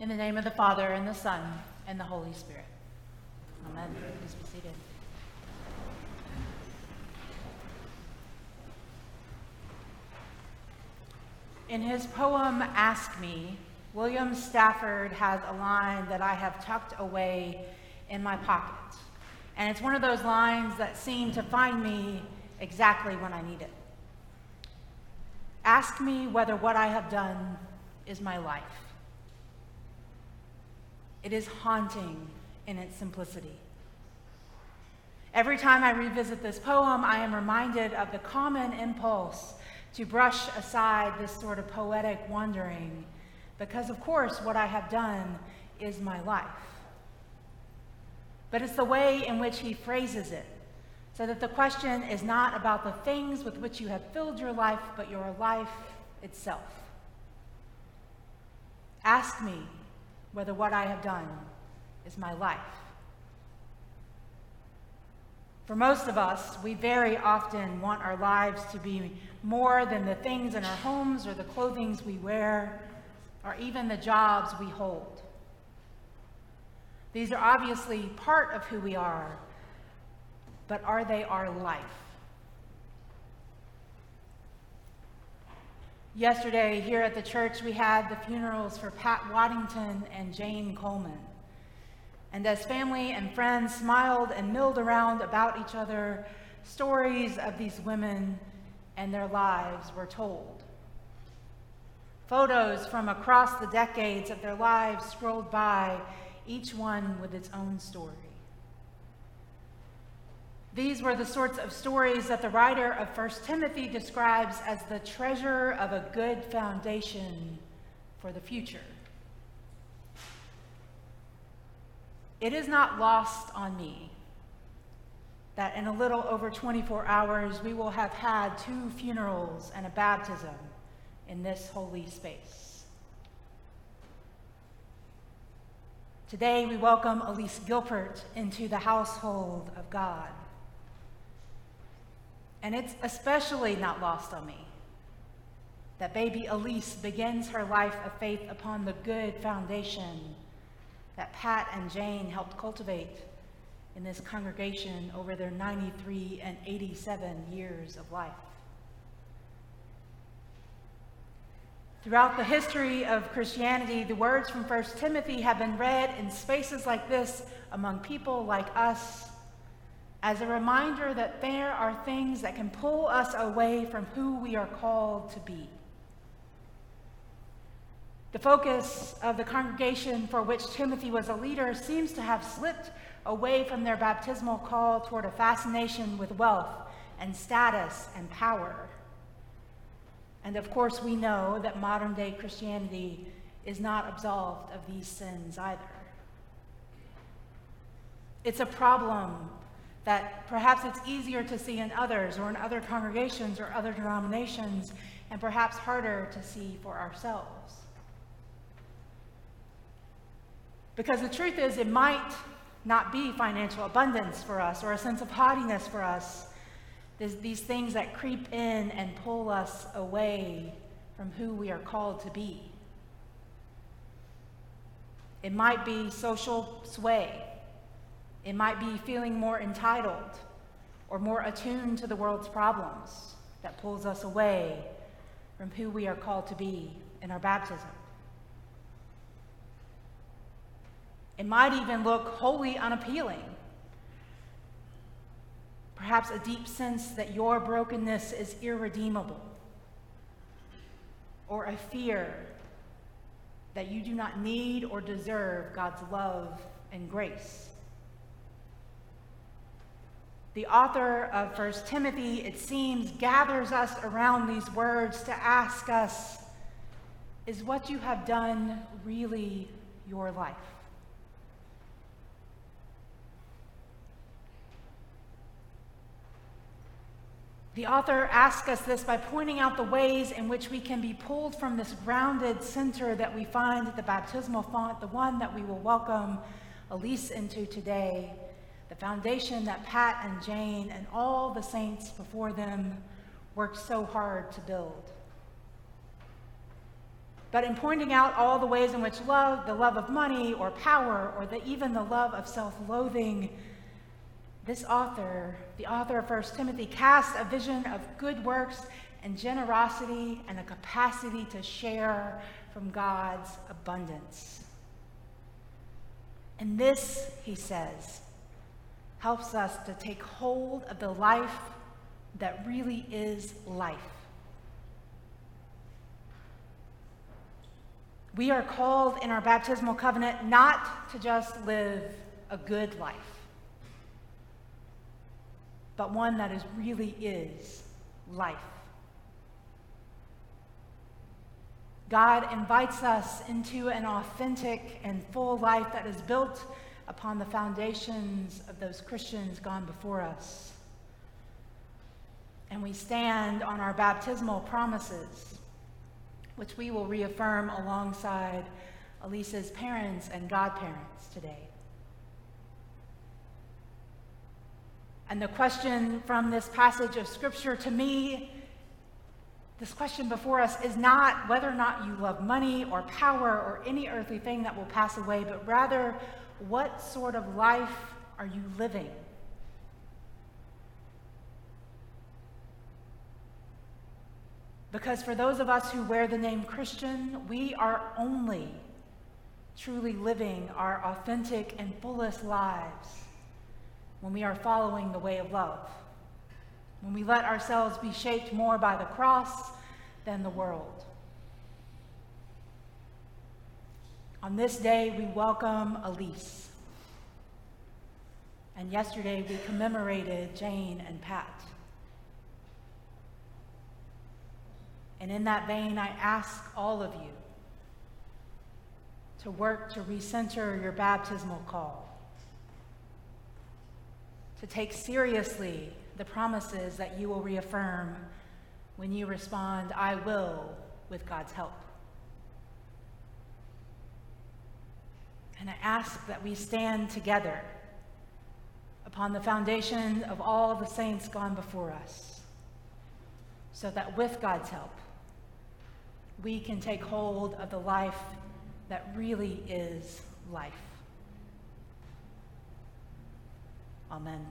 In the name of the Father, and the Son, and the Holy Spirit. Amen. Please be seated. In his poem, Ask Me, William Stafford has a line that I have tucked away in my pocket. And it's one of those lines that seem to find me exactly when I need it. Ask me whether what I have done is my life. It is haunting in its simplicity. Every time I revisit this poem, I am reminded of the common impulse to brush aside this sort of poetic wandering, because, of course, what I have done is my life. But it's the way in which he phrases it, so that the question is not about the things with which you have filled your life, but your life itself. Ask me whether what I have done is my life. For most of us, we very often want our lives to be more than the things in our homes or the clothing we wear or even the jobs we hold. These are obviously part of who we are, but are they our life? Yesterday, here at the church, we had the funerals for Pat Waddington and Jane Coleman. And as family and friends smiled and milled around about each other, stories of these women and their lives were told. Photos from across the decades of their lives scrolled by, each one with its own story. These were the sorts of stories that the writer of 1 Timothy describes as the treasure of a good foundation for the future. It is not lost on me that in a little over 24 hours we will have had two funerals and a baptism in this holy space. Today we welcome Elise Gilpert into the household of God. And it's especially not lost on me that baby Elise begins her life of faith upon the good foundation that Pat and Jane helped cultivate in this congregation over their 93 and 87 years of life. Throughout the history of Christianity, the words from 1 Timothy have been read in spaces like this among people like us as a reminder that there are things that can pull us away from who we are called to be. The focus of the congregation for which Timothy was a leader seems to have slipped away from their baptismal call toward a fascination with wealth and status and power. And of course, we know that modern day Christianity is not absolved of these sins either. It's a problem that perhaps it's easier to see in others or in other congregations or other denominations, and perhaps harder to see for ourselves. Because the truth is, it might not be financial abundance for us or a sense of haughtiness for us. These things that creep in and pull us away from who we are called to be. It might be social sway it might be feeling more entitled or more attuned to the world's problems that pulls us away from who we are called to be in our baptism. It might even look wholly unappealing. Perhaps a deep sense that your brokenness is irredeemable, or a fear that you do not need or deserve God's love and grace. The author of 1 Timothy, it seems, gathers us around these words to ask us Is what you have done really your life? The author asks us this by pointing out the ways in which we can be pulled from this grounded center that we find at the baptismal font, the one that we will welcome Elise into today, the foundation that Pat and Jane and all the saints before them worked so hard to build. But in pointing out all the ways in which love, the love of money or power, or the, even the love of self loathing, this author, the author of 1 Timothy, casts a vision of good works and generosity and a capacity to share from God's abundance. And this, he says, helps us to take hold of the life that really is life. We are called in our baptismal covenant not to just live a good life, but one that is really is life. God invites us into an authentic and full life that is built upon the foundations of those Christians gone before us. And we stand on our baptismal promises, which we will reaffirm alongside Elise's parents and godparents today. And the question from this passage of Scripture to me this question before us is not whether or not you love money or power or any earthly thing that will pass away, but rather, what sort of life are you living? Because for those of us who wear the name Christian, we are only truly living our authentic and fullest lives when we are following the way of love when we let ourselves be shaped more by the cross than the world. On this day, we welcome Elise. And yesterday, we commemorated Jane and Pat. And in that vein, I ask all of you to work to recenter your baptismal call, to take seriously the promises that you will reaffirm when you respond, I will, with God's help. And I ask that we stand together upon the foundation of all the saints gone before us, so that with God's help, we can take hold of the life that really is life. Amen.